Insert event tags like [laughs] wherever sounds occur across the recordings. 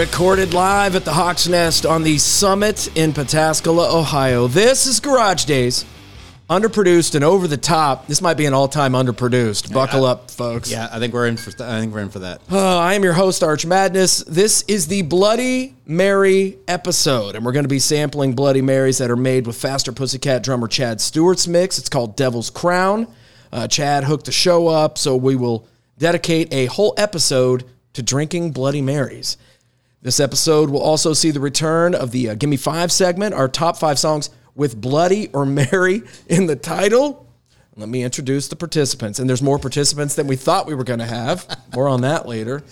Recorded live at the Hawk's Nest on the summit in Pataskala, Ohio. This is Garage Days. Underproduced and over the top. This might be an all-time underproduced. Buckle up, folks. Yeah, I think we're in for. I think we're in for that. Uh, I am your host, Arch Madness. This is the Bloody Mary episode, and we're going to be sampling Bloody Marys that are made with Faster Pussycat drummer Chad Stewart's mix. It's called Devil's Crown. Uh, Chad hooked the show up, so we will dedicate a whole episode to drinking Bloody Marys. This episode will also see the return of the uh, Gimme Five segment, our top five songs with Bloody or Mary [laughs] in the title. Let me introduce the participants. And there's more participants than we thought we were going to have. More on that later.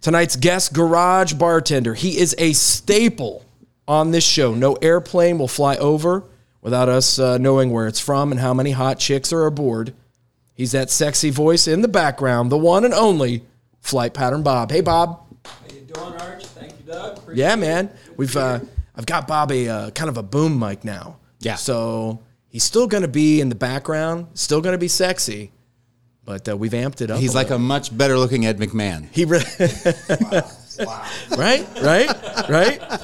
Tonight's guest garage bartender. He is a staple on this show. No airplane will fly over without us uh, knowing where it's from and how many hot chicks are aboard. He's that sexy voice in the background, the one and only Flight Pattern Bob. Hey, Bob. How you doing, Arch? Thank you, Doug. Appreciate Yeah, man. We've uh, I've got Bob a uh, kind of a boom mic now. Yeah. So he's still going to be in the background, still going to be sexy, but uh, we've amped it up. He's a like a much better looking Ed McMahon. he re- [laughs] right, right, right.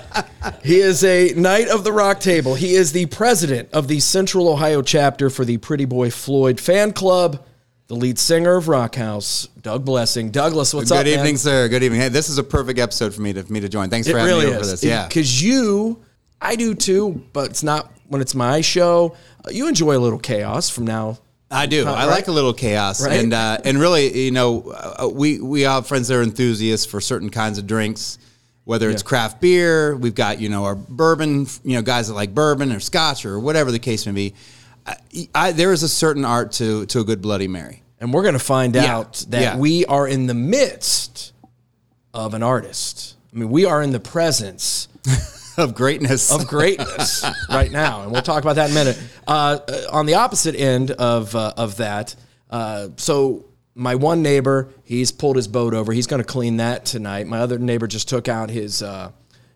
He is a knight of the rock table. He is the president of the Central Ohio chapter for the Pretty Boy Floyd fan club. The lead singer of Rock House, Doug Blessing. Douglas, what's Good up, Good evening, sir. Good evening. Hey, this is a perfect episode for me to for me to join. Thanks for having me over for this. Yeah. Because you, I do too, but it's not when it's my show. Uh, you enjoy a little chaos from now. I do. I right? like a little chaos, Right? and uh, and really, you know, uh, we we have friends that are enthusiasts for certain kinds of drinks, whether it's Yeah. craft beer. We've got you know our bourbon, you know, guys that like bourbon or scotch or whatever the case may be. I, I, there is a certain art to to a good Bloody Mary. And we're going to find Yeah, out that yeah. we are in the midst of an artist. I mean, we are in the presence [laughs] Of greatness. of greatness [laughs] right now, and we'll talk about that in a minute. Uh, uh, on the opposite end of uh, of that, uh, so my one neighbor, he's pulled his boat over. He's going to clean that tonight. My other neighbor just took out his.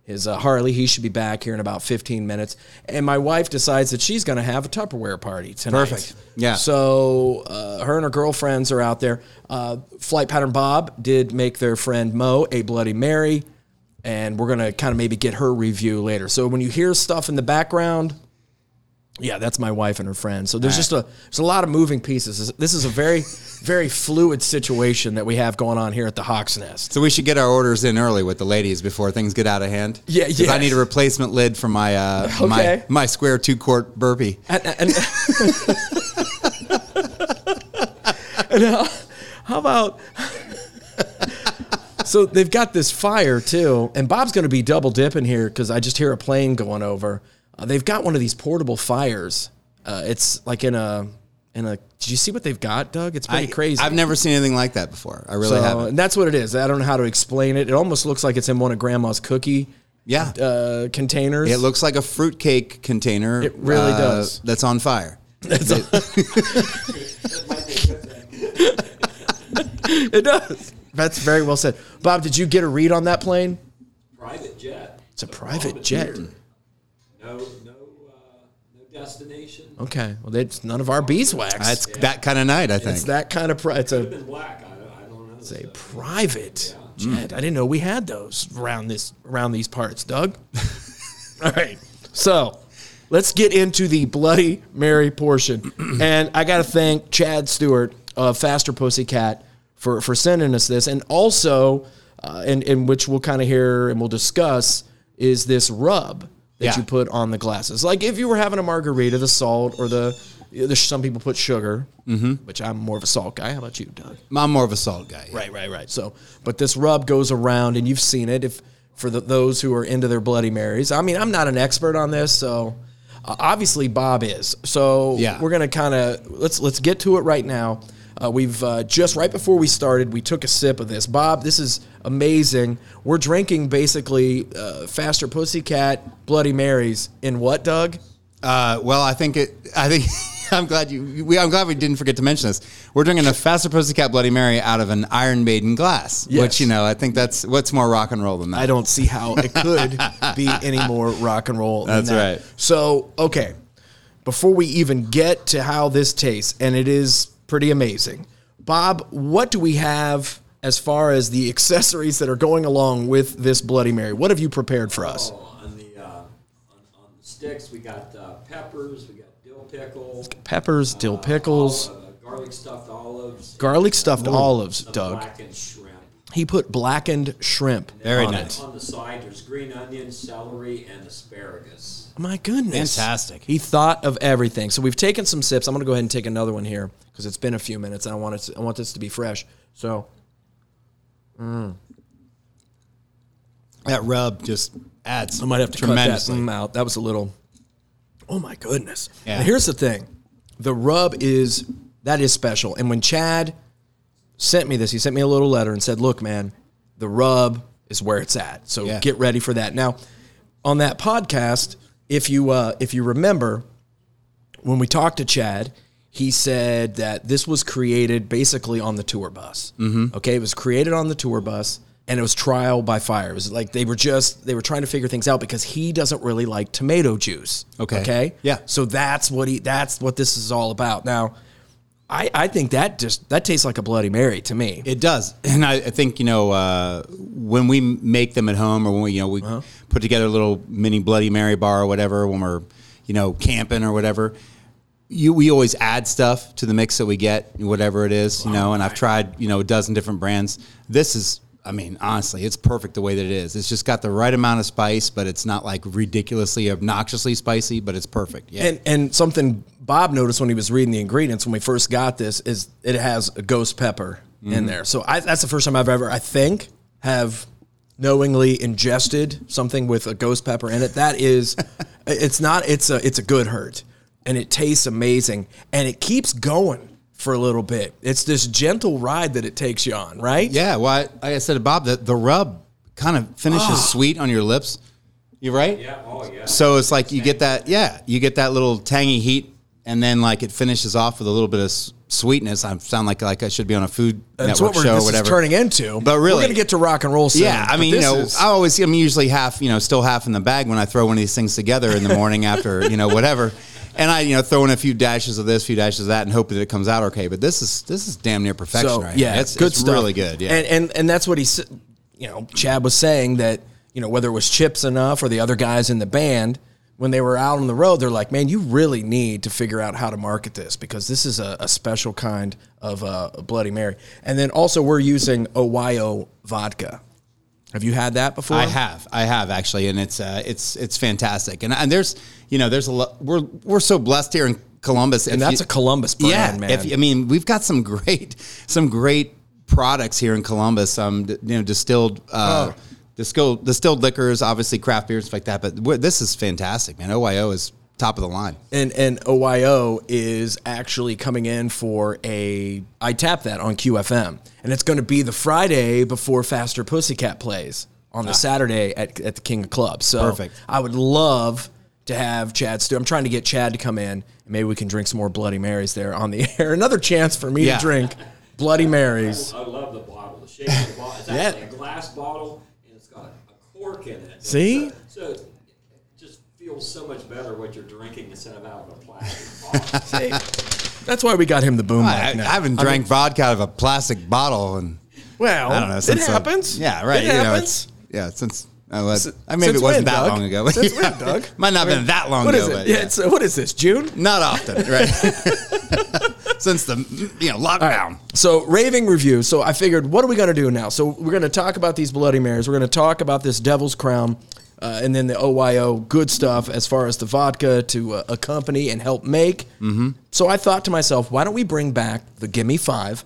His uh, Harley, he should be back here in about 15 minutes. And my wife decides that she's going to have a Tupperware party tonight. Perfect. Yeah. So uh, her and her girlfriends are out there. Uh, Flight Pattern Bob did make their friend Mo a Bloody Mary, and we're gonna kind of maybe get her review later. So when you hear stuff in the background, yeah, that's my wife and her friend. So there's just a there's a lot of moving pieces. This- is a very [laughs] very fluid situation that we have going on here at the Hawk's Nest. So we should get our orders in early with the ladies before things get out of hand. Yeah, yeah. I need a replacement lid for my uh, [laughs] Okay. my my square two quart burpee. And, and, and [laughs] how, how about? so they've got this fire too, and Bob's going to be double dipping here because I just hear a plane going over. Uh, they've got one of these portable fires. Uh, it's like in a in a. Did you see what they've got, Doug? It's pretty I, crazy. I've never seen anything like that before. I really So, haven't. and that's what it is. I don't know how to explain it. It almost looks like it's in one of Grandma's cookie Yeah. uh, containers. it looks like a fruitcake container. uh, It really does. That's on fire. [laughs] That's it. [laughs] it does. That's very well said. Bob, did you get a read on that plane? Private jet. It's a private jet. No, no, uh, no destination. Okay. Well, it's none of our beeswax. That's that kind of night, I think. it's that kind of. Pri- it's a, Been whack. I don't, I don't know. it's a private jet. I didn't know we had those around this around these parts, Doug. [laughs] All right. So let's get into the Bloody Mary portion, [clears throat] and I got to thank Chad Stewart of Faster Pussycat for for sending us this, and also, uh, in in which we'll kind of hear and we'll discuss is this rub that Yeah. you put on the glasses. Like if you were having a margarita, the salt or the, some people put sugar, mm-hmm. which I'm more of a salt guy. How about you, Doug? I'm more of a salt guy. yeah. Right, right, right. So, but this rub goes around, and you've seen it. If for the, those who are into their Bloody Marys, I mean, I'm not an expert on this, so uh, obviously Bob is. So Yeah. we're gonna kind of let's let's get to it right now. Uh, we've uh, just right before we started, we took a sip of this. Bob, this is amazing. We're drinking basically uh, Faster Pussycat Bloody Marys in what, Doug? Uh, well, I think it. I think [laughs] I'm glad you. We, I'm glad we didn't forget to mention this. We're drinking a Faster Pussycat Bloody Mary out of an Iron Maiden glass, Yes. which you know I think that's what's more rock and roll than that. I don't see how it could be [laughs] any more rock and roll. than That's that. right. So, okay, before we even get to how this tastes, and it is pretty amazing, Bob, what do we have as far as the accessories that are going along with this Bloody Mary. What have you prepared for us? Oh, on the uh, on, on the sticks, we got uh, peppers, we got dill pickle, Peppers, dill pickles, uh, garlic stuffed olives, garlic stuffed olives, Doug. Blackened shrimp. He put blackened shrimp Very on nice. it. On the side, there's green onions, celery, and asparagus. My goodness. Fantastic. He thought of everything. So we've taken some sips. I'm going to go ahead and take another one here because it's been a few minutes and I want it to, I want this to be fresh. So That rub just adds. I might have to cut that mm out. That was a little. Oh my goodness! Yeah. Now, here's the thing: the rub is that is special. And when Chad sent me this, he sent me a little letter and said, "Look, man, the rub is where it's at. So Yeah. get ready for that." Now, on that podcast, if you uh, if you remember, when we talked to Chad, he said that this was created basically on the tour bus. Mm-hmm. Okay, it was created on the tour bus, and it was trial by fire. It was like they were just they were trying to figure things out because he doesn't really like tomato juice. Okay. okay, Yeah. So that's what he that's what this is all about. Now, I I think that just that tastes like a Bloody Mary to me. It does, and I, I think you know uh, when we make them at home, or when we you know we Uh-huh. put together a little mini Bloody Mary bar or whatever when we're you know camping or whatever. You, we always add stuff to the mix that we get, whatever it is, you know. And I've tried, you know, a dozen different brands. This is, I mean, honestly, it's perfect the way that it is. It's just got the right amount of spice, but it's not like ridiculously, obnoxiously spicy. But it's perfect. Yeah, And and something Bob noticed when he was reading the ingredients when we first got this is it has a ghost pepper Mm-hmm. in there. So I, that's the first time I've ever I think have knowingly ingested something with a ghost pepper in it. That is, [laughs] it's not. It's a it's a good hurt, and it tastes amazing, and it keeps going for a little bit. It's this gentle ride that it takes you on, right? Yeah, well, I, like I said to Bob, the, the rub kind of finishes Ah. sweet on your lips. You right? Yeah, oh yeah. So it's like you get that, yeah, you get that little tangy heat, and then like it finishes off with a little bit of sweetness. I sound like like I should be on a food That's network what we're show this or whatever. is turning into. But really- we're gonna get to rock and roll soon. yeah, I mean, you know, is- I always I'm usually half, you know, still half in the bag when I throw one of these things together in the [laughs] morning after, you know, whatever. And I, you know, throw in a few dashes of this, few dashes of that, and hope that it comes out okay. But this is this is damn near perfection, So right? yeah, here. it's, good it's stuff. really good. Yeah, and and and that's what he. You know, Chad was saying that you know whether it was Chips enough or the other guys in the band when they were out on the road, they're like, man, you really need to figure out how to market this because this is a, a special kind of uh, Bloody Mary. And then also we're using OYO vodka. Have you had that before? I have, I have actually, and it's uh, it's it's fantastic. And and there's you know there's a lot. We're we're so blessed here in Columbus, And that's a Columbus brand, yeah, man. If, I mean, we've got some great some great products here in Columbus. Um, you know, distilled. Uh, Oh. Distilled, distilled liquors, obviously craft beers, stuff like that. But this is fantastic, man. OYO is top of the line. and and OYO is actually coming in for a I tap that on QFM, and it's going to be the Friday before Faster Pussycat plays on the ah. Saturday at, at the King of Clubs. So Perfect. I would love to have Chad Stu. I'm trying to get Chad to come in, maybe we can drink some more Bloody Marys there on the [laughs] air. Another chance for me Yeah. to drink Bloody Marys. I love the bottle. The shape of the bottle. It's Yeah. actually a glass bottle, and it's got a cork in it. See? So, so it just feels so much better what you're drinking instead of out of a plastic [laughs] bottle. Hey, that's why we got him the boom I, mic now. I haven't drank vodka out of a plastic bottle, and Well, I don't know. it Since, happens. yeah, right. It you know, it's- yeah, since uh, well, Since- I maybe since it wasn't when, that Doug? long ago. but Since yeah. when, [laughs] Doug? Might not have been that long What ago. is it? but Yeah, yeah. it's, uh, what is this? June? Not often, [laughs] right? Since the you know lockdown. So raving review. So I figured, what are we going to do now? So we're going to talk about these Bloody Marys. We're going to talk about this Devil's Crown, uh, and then the OYO good stuff as far as the vodka to uh, accompany and help make. Mm-hmm. So I thought to myself, why don't we bring back the Gimme Five,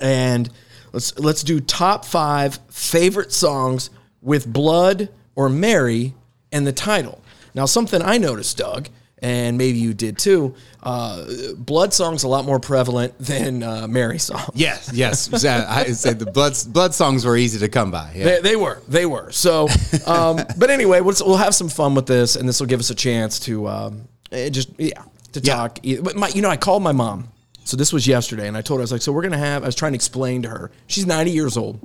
and let's let's do top five favorite songs with blood or Mary and the title. Now, something I noticed, Doug, and maybe you did too. Uh, blood songs a lot more prevalent than uh, Mary songs. Yes, yes. I said the blood blood songs were easy to come by. Yeah. They, they were, they were. So, um, [laughs] but anyway, we'll, we'll have some fun with this, and this will give us a chance to um, eh, just yeah to Yeah. talk. But my, you know, I called my mom. So this was yesterday, and I told her I was like, so we're gonna have. I was trying to explain to her. She's ninety years old,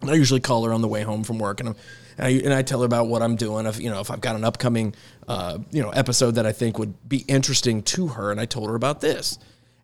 and I usually call her on the way home from work, and I'm, and I, and I tell her about what I'm doing. If you know, if I've got an upcoming, uh, you know, episode that I think would be interesting to her, and I told her about this,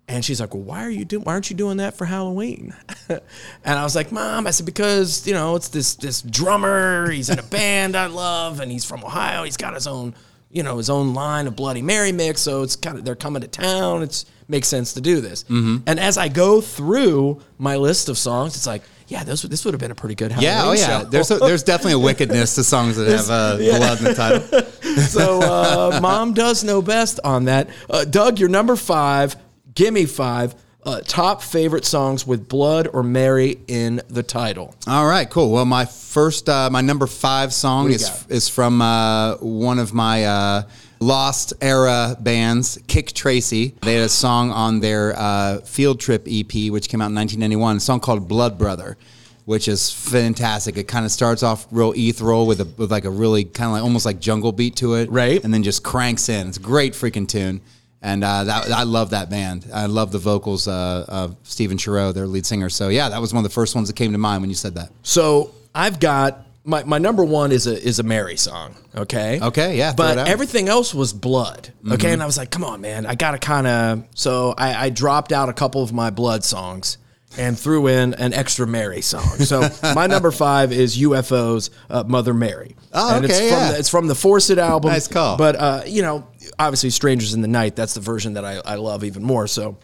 And she's like, "Well, why are you doing? Why aren't you doing that for Halloween?" [laughs] and I was like, "Mom," I said, "Because you know it's this this drummer. He's in a [laughs] band I love, and he's from Ohio. He's got his own you know his own line of Bloody Mary mix. So it's kind of they're coming to town. It's makes sense to do this. Mm-hmm. And as I go through my list of songs, it's like, yeah, this this would have been a pretty good Halloween Yeah, oh yeah. show. There's a, there's definitely a wickedness to songs that [laughs] have uh, blood in the title. [laughs] so uh, mom does know best on that. Uh, Doug, your number five. Gimme five. Uh, top favorite songs with blood or Mary in the title. All right, cool. Well, my first, uh, my number five song What do you is got? is from uh, one of my uh, lost era bands, Kik Tracee. They had a song on their uh, Field Trip EP, which came out in 1991. A song called Blood Brother. Which is fantastic. It kind of starts off real ethereal with a with like a really kind of like almost like jungle beat to it, Right. And then just cranks in. It's a great freaking tune, and uh, that I love that band. I love the vocals uh, of Stephen Shareaux, their lead singer. So yeah, that was one of the first ones that came to mind when you said that. So I've got my, my number one is a is a Mary song. Okay. Okay, yeah, But. Mm-hmm. everything else was blood. Okay. And I was like, come on, man, I gotta kind of. So I, I dropped out a couple of my blood songs and threw in an extra Mary song. So [laughs] my number five is UFO's uh, Mother Mary. Oh, and it's from yeah. the, it's from the Force It album. Nice call. But uh, you know, obviously, Strangers in the Night. That's the version that I, I love even more. So.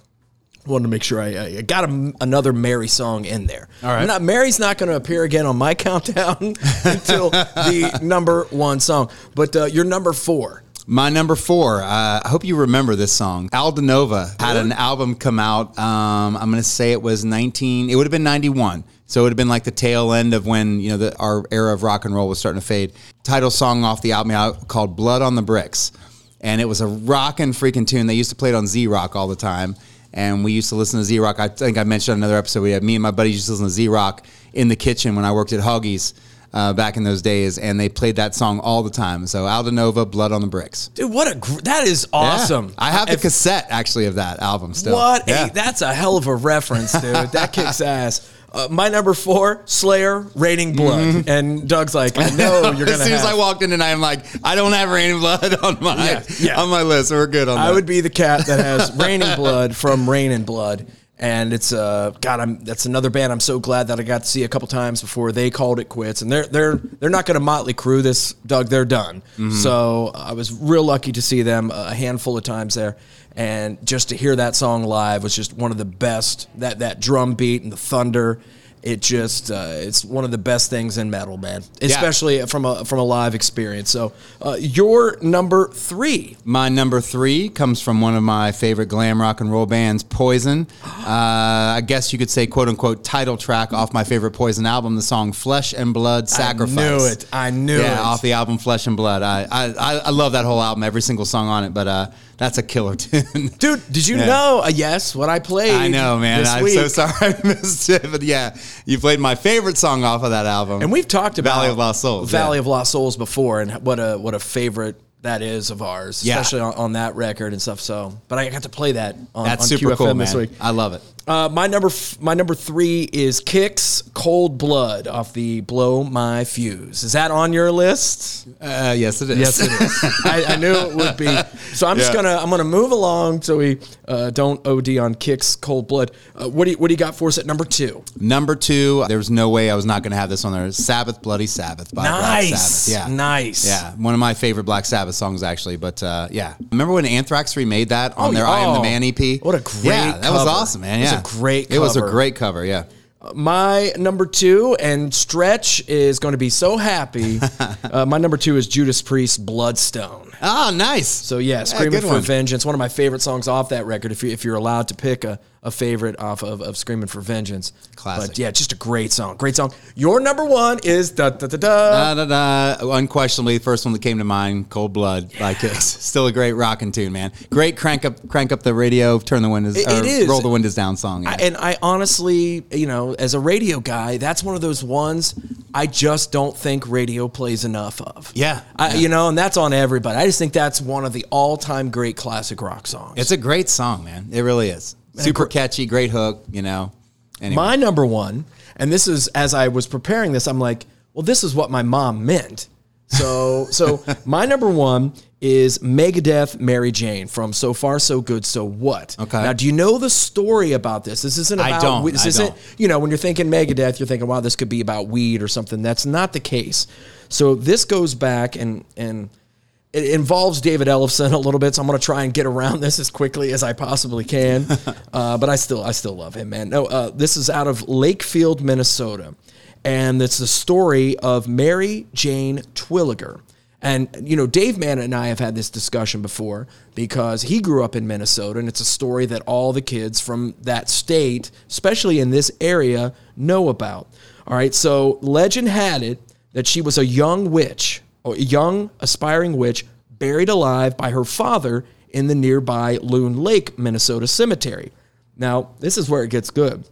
Wanted to make sure I, I got a, another Mary song in there. All right. Not, Mary's not going to appear again on my [laughs] countdown until the number one song. But uh, your number four. My number four. Uh, I hope you remember this song. Aldo Nova had an album come out. Um, I'm going to say it was 19. It would have been 91. So it would have been like the tail end of when you know the, our era of rock and roll was starting to fade. Title song off the album called "Blood on the Bricks," and it was a rockin' freaking tune. They used to play it on Z Rock all the time, and we used to listen to Z Rock. I think I mentioned on another episode. We had me and my buddies used to listen to Z Rock in the kitchen when I worked at Huggies. Uh, back in those days, and they played that song all the time. So Aldo Nova, "Blood on the Bricks." Dude, what a gr- that is awesome. Yeah. I have the If- cassette actually of that album still. What Yeah. a that's a hell of a reference, dude. that kicks [laughs] ass. Uh, my number four, Slayer, Raining Blood, and Doug's like, I know [laughs] you're gonna. as soon as I walked in tonight, I'm like, I don't have Raining Blood on my Yeah, yeah. on my list. So we're good on that. I would be the cat that has [laughs] Raining Blood from Reign in Blood. And it's uh God, I'm that's another band I'm so glad that I got to see a couple times before they called it quits. And they're they're they're not gonna Motley Crue this, Doug, they're done. So I was real lucky to see them a handful of times there. And just to hear that song live was just one of the best that that drum beat and the thunder. It just uh, it's one of the best things in metal, man. Especially from a from a live experience. So uh, your number three. My number three comes from one of my favorite glam rock and roll bands, Poison. [gasps] Uh, I guess you could say, quote unquote, title track off my favorite Poison album, the song "Flesh and Blood Sacrifice." I knew it. I knew yeah, it. off the album "Flesh and Blood." I, I I I love that whole album, every single song on it. But uh, that's a killer tune, [laughs] Dude, did you Yeah. know? Uh, yes, what I played. I know, man. I'm week. so sorry [laughs] I missed it, but yeah, you played my favorite song off of that album. And we've talked about Valley of Lost Souls. Valley yeah. of Lost Souls before, and what a what a favorite that is of ours, Yeah. especially on, on that record and stuff. So, but I got to play that on, That's on super QFM cool, this week. I love it. Uh, my number f- my number three is Kix Cold Blood off the Blow My Fuse. Is that on your list? Uh, yes, it is. Yes, it is. [laughs] I, I knew it would be. So I'm just gonna I'm gonna move along so we uh, don't OD on Kix Cold Blood. Uh, what do you what do you got for us at number two? Number two, there's no way I was not going to have this on there. Sabbath, Bloody Sabbath by Black Nice. Sabbath. Yeah, Nice. Yeah, one of my favorite Black Sabbath songs actually. But uh, yeah, remember when Anthrax remade that on Oh, their "I Am the oh, Man" EP? what a great Yeah, that was awesome, man. It was Yeah, great It was a great cover. Yeah. My number two, and Stretch is going to be so happy. [laughs] uh, my number two is Judas Priest, Bloodstone. Oh, nice. So yeah, Screaming good for one. Vengeance, one of my favorite songs off that record. If you if you're allowed to pick a, a favorite off of, of Screaming for Vengeance, Classic. But yeah, just a great song. Great song. Your number one is da da da da. Da, da, da. Unquestionably, the first one that came to mind, "Cold Blood" by Kix. Still a great rocking tune, man. Great crank up, crank up the radio, turn the windows, It- or it is. roll the windows down song. yeah. I- and I honestly, you know, as a radio guy, that's one of those ones I just don't think radio plays enough of. Yeah. I, you know, and that's on everybody. I just think that's one of the all-time great classic rock songs. It's a great song, man. It really is. Super catchy, great hook. You know. Anyway. My number one, and this is as I was preparing this, I'm like, well, this is what my mom meant. So, [laughs] so my number one is Megadeth, Mary Jane from So Far So Good So What. Okay. Now, do you know the story about this? This isn't I about. don't. This I isn't. don't. You know, when you're thinking Megadeth, you're thinking, wow, this could be about weed or something. That's not the case. So this goes back and and it involves David Ellefson a little bit, so I'm going to try and get around this as quickly as I possibly can. [laughs] uh, but I still, I still love him, man. No, uh, this is out of Lakefield, Minnesota, and it's the story of Mary Jane Terwilliger. And you know, Dave Mann and I have had this discussion before because he grew up in Minnesota, and it's a story that all the kids from that state, especially in this area, know about. All right, so legend had it that she was a young witch a young aspiring witch buried alive by her father in the nearby Loon Lake, Minnesota cemetery. Now, this is where it gets good.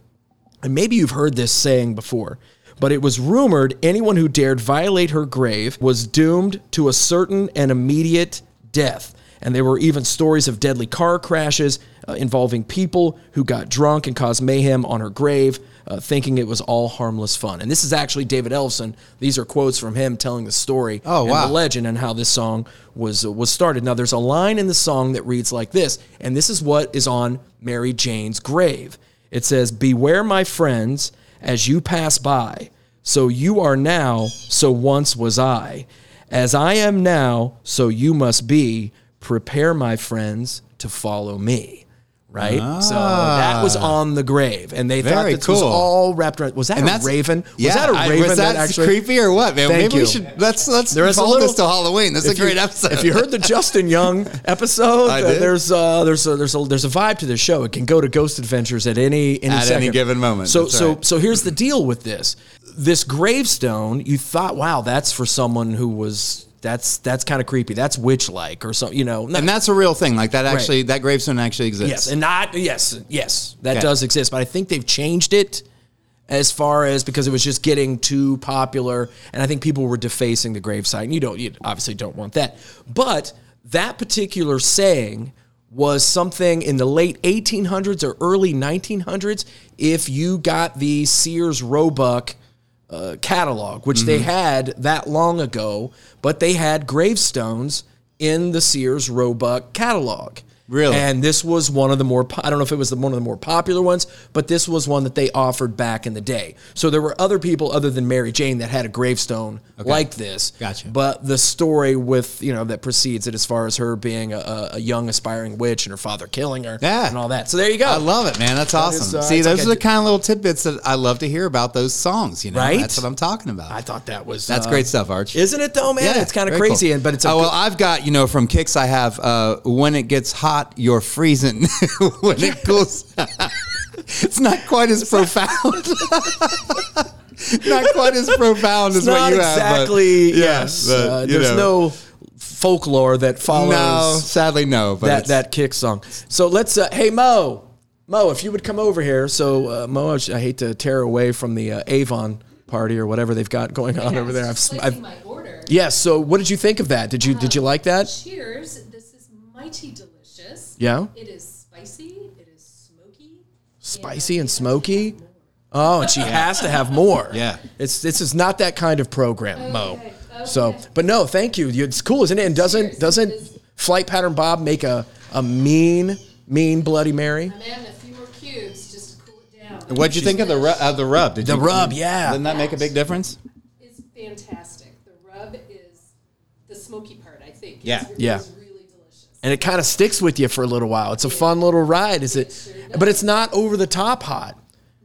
And maybe you've heard this saying before, but it was rumored anyone who dared violate her grave was doomed to a certain and immediate death. And there were even stories of deadly car crashes uh, involving people who got drunk and caused mayhem on her grave, uh, thinking it was all harmless fun. And this is actually David Ellefson. These are quotes from him telling the story Oh, and wow. the legend and how this song was uh, was started. Now, there's a line in the song that reads like this, and this is what is on Mary Jane's grave. It says, "Beware, my friends, as you pass by. So you are now, so once was I. As I am now, so you must be. Prepare, my friends, to follow me." Right, so that was on the grave, and they thought Ah. Very this was all wrapped around. Was that And a that's raven? Yeah, was that a raven? was that, actually creepy or what, man? Thank Maybe you. we should let's let's There is a little- this to Halloween. This is a if you- great episode. If you heard the Justin Young [laughs] episode, uh, there's uh, there's a, there's a there's a vibe to this show. It can go to Ghost Adventures at any any At second. any given moment, So that's so right. so here's the deal with this. This gravestone, you thought, wow, that's for someone who was that's that's kind of creepy. That's witch like or something. You know, not- and that's a real thing. Like that actually, that gravestone actually exists. Yes, and not yes, yes, that Okay. does exist, but I think they've changed it as far as because it was just getting too popular, and I think people were defacing the gravesite, and you don't, you obviously don't want that. But that particular saying was something in the late 1800s or early 1900s. If you got the Sears Roebuck uh, catalog, which they had that long ago, but they had gravestones in the Sears Roebuck catalog. Really? And this was one of the more, I don't know if it was the, one of the more popular ones, but this was one that they offered back in the day. So there were other people other than Mary Jane that had a gravestone like this. Gotcha. But the story with, you know, that precedes it as far as her being a, a young aspiring witch and her father killing her Yeah. and all that. So there you go. I love it, man. That's awesome. is, uh, See, those like are the kind of little tidbits that I love to hear about those songs. You know, Right? That's what I'm talking about. I thought that was That's uh, great stuff, Arch. Isn't it though, man? it's kind of crazy, cool. and but it's a oh, good- well. I've got you know from Kix. I have uh, when it gets hot, you're freezing. [laughs] when it cools, it's not quite as profound. [laughs] not quite as profound as not what you have. but- exactly. yeah, yes, but, uh, there's know. no folklore that follows No, sadly, no. But that that kick song. So let's. Uh, hey Mo, Mo, if you would come over here. So uh, Mo, I sh- I hate to tear away from the uh, Avon party or whatever they've got going on over there. I've, I've placing my order. yes. So what did you think of that? Did you did you like that? Cheers. This is mighty delicious. Yeah? It is spicy. It is smoky. Spicy and uh, smoky. Oh, and she has to have more. Yeah. It's this is not that kind of program, Mo. Okay, So, but no, thank you. You- It's cool, isn't it? And doesn't Cheers. doesn't It is- Flight Pattern Bob make a a mean mean Bloody Mary? I'm a few more cubes just to cool it down. What'd you think of the ru- of the rub? Did The you, rub, yeah. Didn't that make a big difference? It's fantastic. The rub is the smoky part, I think. Yeah. It's, Yeah. It's really delicious. And it kind of sticks with you for a little while. It's a fun little ride, is it? sure But it's not over the top hot.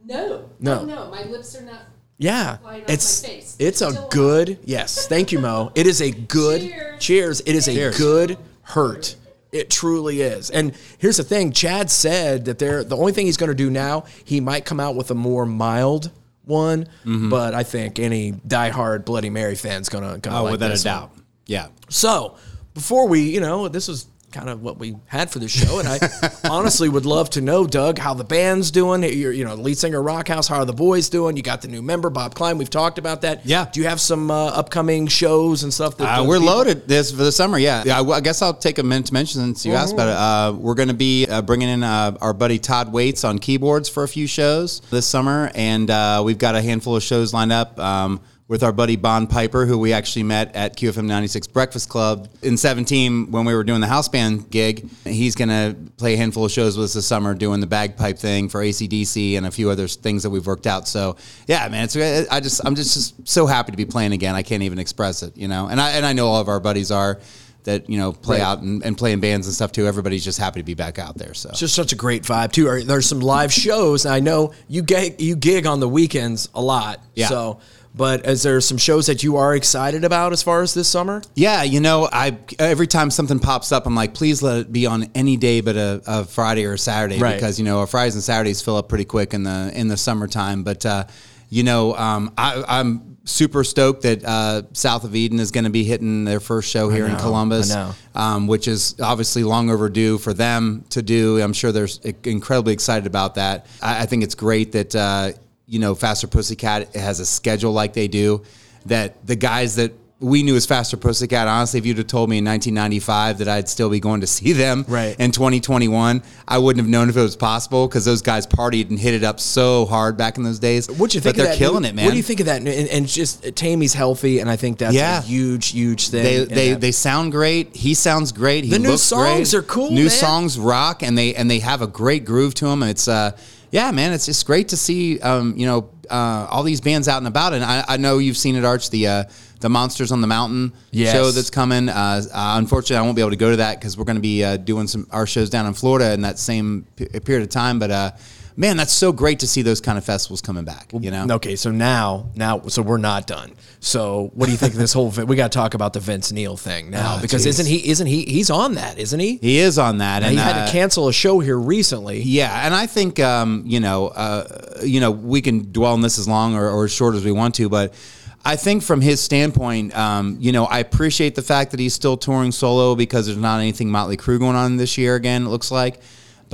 No. No. Oh, no. My lips are not. Yeah, it's it's a Still good yes. Thank you, Mo. It is a good Cheers. cheers. It is a Cheers. good hurt. It truly is. And here's the thing: Chad said that they're the only thing he's going to do now. He might come out with a more mild one, Mm-hmm. but I think any diehard Bloody Mary fan's gonna, gonna Oh, like without a this one. doubt. Yeah. So before we, you know, this was kind of what we had for the show, and I [laughs] honestly would love to know, Doug, how the band's doing. You're, you know, lead singer Rock House. How are the boys doing? You got the new member Bob Klein. We've talked about that. Yeah. Do you have some uh, upcoming shows and stuff? That Uh, we're people- loaded this for the summer. Yeah, yeah. I, I guess I'll take a minute to mention since you asked about it. Uh, we're going to be uh, bringing in uh, our buddy Todd Waits on keyboards for a few shows this summer, and uh, we've got a handful of shows lined up. Um, with our buddy Bon Piper, who we actually met at QFM 96 Breakfast Club in 17 when we were doing the house band gig. He's going to play a handful of shows with us this summer doing the bagpipe thing for ACDC and a few other things that we've worked out. So yeah, man, it's I just I'm just, just so happy to be playing again. I can't even express it, you know. And I and I know all of our buddies are that you know play Right. out and, and play in bands and stuff too. Everybody's just happy to be back out there. So It's just such a great vibe too. There's some live shows. and I know you gig, you gig on the weekends a lot. Yeah. So, but is there some shows that you are excited about as far as this summer? Yeah, you know, I every time something pops up, I'm like, please let it be on any day but a, a Friday or a Saturday Right. because you know our Fridays and Saturdays fill up pretty quick in the in the summertime. But uh, you know, um, I, I'm super stoked that uh, South of Eden is going to be hitting their first show here in know, Columbus, I know. Um, which is obviously long overdue for them to do. I'm sure they're incredibly excited about that. I, I think it's great that uh, you know Faster Pussycat has a schedule like they do. That the guys that we knew as Faster Pussycat, honestly, if you'd have told me in 1995 that I'd still be going to [laughs] see them Right. in 2021, I wouldn't have known if it was possible because those guys partied and hit it up so hard back in those days. What you think? But they're that? killing it, man. What do you think of that? And, and just Taime's healthy, and I think that's Yeah. a huge, huge thing. They they, that- they sound great. He sounds great. He The new songs great. are cool, New man. songs rock, and they and they have a great groove to them. And it's uh yeah, man, it's just great to see um you know uh, all these bands out and about. And I, I know you've seen it, Arch the uh, the Monsters on the Mountain Yes. show that's coming. Uh, unfortunately, I won't be able to go to that because we're going to be uh, doing some our shows down in Florida in that same p- period of time. But uh, man, that's so great to see those kind of festivals coming back. You know. Okay, so now, now, so we're not done. So, what do you think of this whole? We got to talk about the Vince Neil thing now Oh, because geez. isn't he? Isn't he? He's on that, isn't he? He is on that, And and he had uh, to cancel a show here recently. Yeah, and I think um, you know, uh, you know, we can dwell on this as long or, or as short as we want to, but I think from his standpoint, um, you know, I appreciate the fact that he's still touring solo because there's not anything Motley Crue going on this year. Again, it looks like,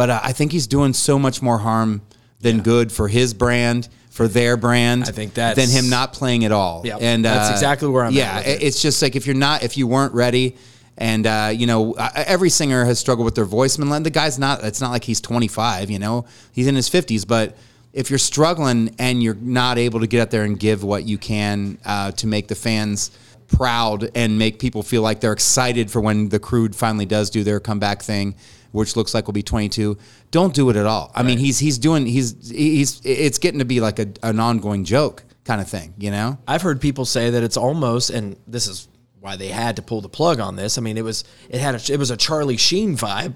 but uh, I think he's doing so much more harm than good for his brand. For their brand, I think that's- than him not playing at all. Yeah, and that's uh, exactly where I'm at Yeah, with it. it- it's just like if you're not, if you weren't ready, and uh, you know, every singer has struggled with their voice. Man, the guy's not. It's not like he's 25. You know, he's in his 50s. But if you're struggling and you're not able to get out there and give what you can uh, to make the fans proud and make people feel like they're excited for when the crew finally does do their comeback thing which looks like will be 22 don't do it at all i mean he's he's doing he's he's it's getting to be like a, an ongoing joke kind of thing you know I've heard people say that it's almost, and this is why they had to pull the plug on this. I mean, it was it had a, it was a Charlie Sheen vibe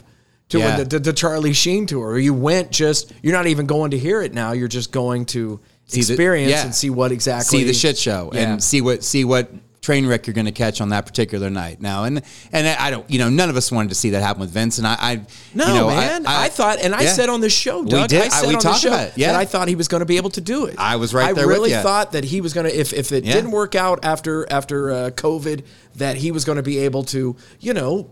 to Yeah. the, the, the Charlie Sheen tour. You went just you're not even going to hear it now. You're just going to See the- experience yeah. and see what exactly see the shit show Yeah. and see what see what train wreck you're going to catch on that particular night now and and I don't you know none of us wanted to see that happen with Vince and I, I No, you know, man. I, thought, and I yeah. said on the show, We did. I I- said we on the talked show about it. Yeah. that I thought he was going to be able to do it. I was right I there with really thought that he was going to, if if it Yeah. didn't work out after after uh, COVID, that he was going to be able to, you know,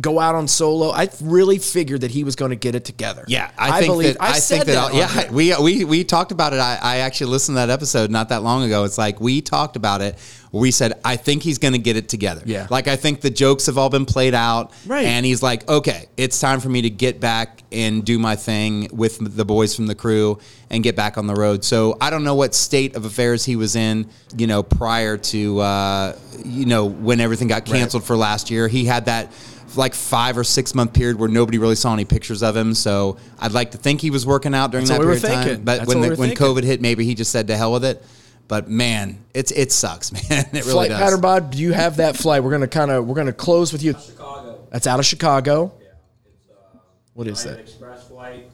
go out on solo. I really figured that he was going to get it together. Yeah, I, think believe. that I, I, said think that, on yeah, we we we talked about it. I, I actually listened to that episode not that long ago. It's like we talked about it. We said I think he's going to get it together. Yeah. like I think the jokes have all been played out. Right. and he's like, okay, it's time for me to get back and do my thing with the boys from the crew and get back on the road. So I don't know what state of affairs he was in, you know, prior to uh, you know when everything got canceled for last year. He had that like five or six month period where nobody really saw any pictures of him. So I'd like to think he was working out during That's that we period were of time. But That's when the, we when. COVID hit, maybe he just said to hell with it. But man, it's it sucks, [laughs] man. It really does. flight does. pattern, Bob. Do you have that flight? We're going to kind of we're going to close with you. Chicago. That's out of Chicago. Yeah, it's uh, What is that? Express flight.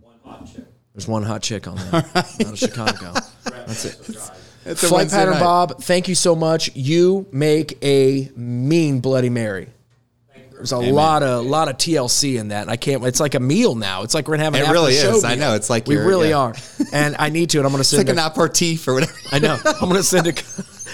One hot chick. There's one hot chick on there [laughs] out of Chicago. That's it. It's a Flight Wednesday pattern, night. Bob. Thank you so much. You make a mean Bloody Mary. There's a lot of lot of TLC in that. and I can't. It's like a meal now. It's like we're gonna have an It really is. I know. It's like we really yeah. are. And I need to. And I'm gonna It's send. like an a- aperitif or whatever. I know. I'm gonna send a.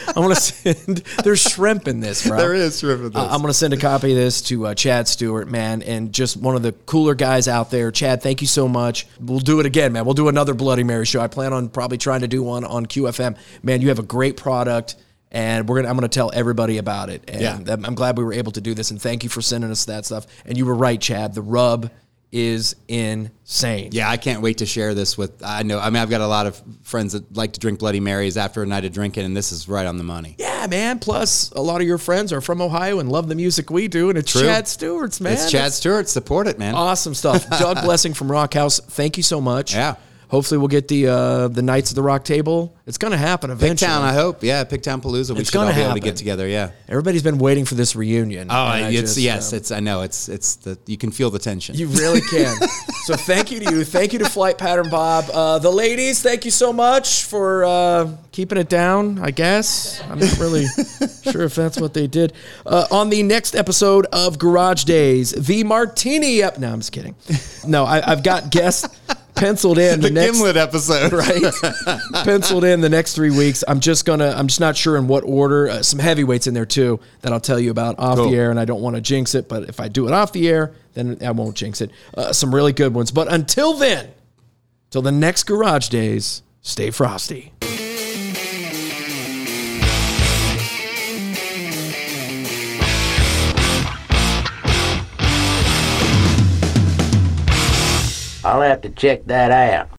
I'm gonna send. There's shrimp in this, bro. There is shrimp in this. Uh, I'm gonna send a copy of this to uh, Chad Stewart, man, and just one of the cooler guys out there. Chad, thank you so much. We'll do it again, man. We'll do another Bloody Mary show. I plan on probably trying to do one on QFM. Man, you have a great product. And we're gonna, I'm gonna tell everybody about it. And Yeah. I'm glad we were able to do this. And thank you for sending us that stuff. And you were right, Chad. The rub is insane. Yeah, I can't wait to share this with. I know. I mean, I've got a lot of friends that like to drink Bloody Marys after a night of drinking, and this is right on the money. Yeah, man. Plus, a lot of your friends are from Ohio and love the music we do, and it's True. Chad Stewart's, man. It's Chad Stewart. Support it, man. Awesome stuff. [laughs] Doug Blessing from Rock House, thank you so much. Yeah. Hopefully, we'll get the uh, the Knights of the Rock table. It's going to happen eventually. Pigtown, I hope. Yeah, Pigtown Palooza. We It's should all be able to get together. Yeah. Everybody's been waiting for this reunion. Oh, it's just, yes, um, it's. I know. It's it's the you can feel the tension. You really can. [laughs] so thank you to you. Thank you to Flight Pattern Bob. Uh, the ladies, thank you so much for uh, keeping it down, I guess. I'm not really [laughs] sure if that's what they did. Uh, on the next episode of Garage Days, the Martini. Ep- no, I'm just kidding. No, I, I've got guests penciled in. [laughs] the next, Gimlet episode, right? [laughs] Penciled in the next three weeks. I'm just gonna. I'm just not sure in what order. Uh, some heavyweights in there too that I'll tell you about off Cool. the air, and I don't want to jinx it. But if I do it off the air, then I won't jinx it. Uh, some really good ones. But until then, till the next Garage Days, stay frosty. I'll have to check that out.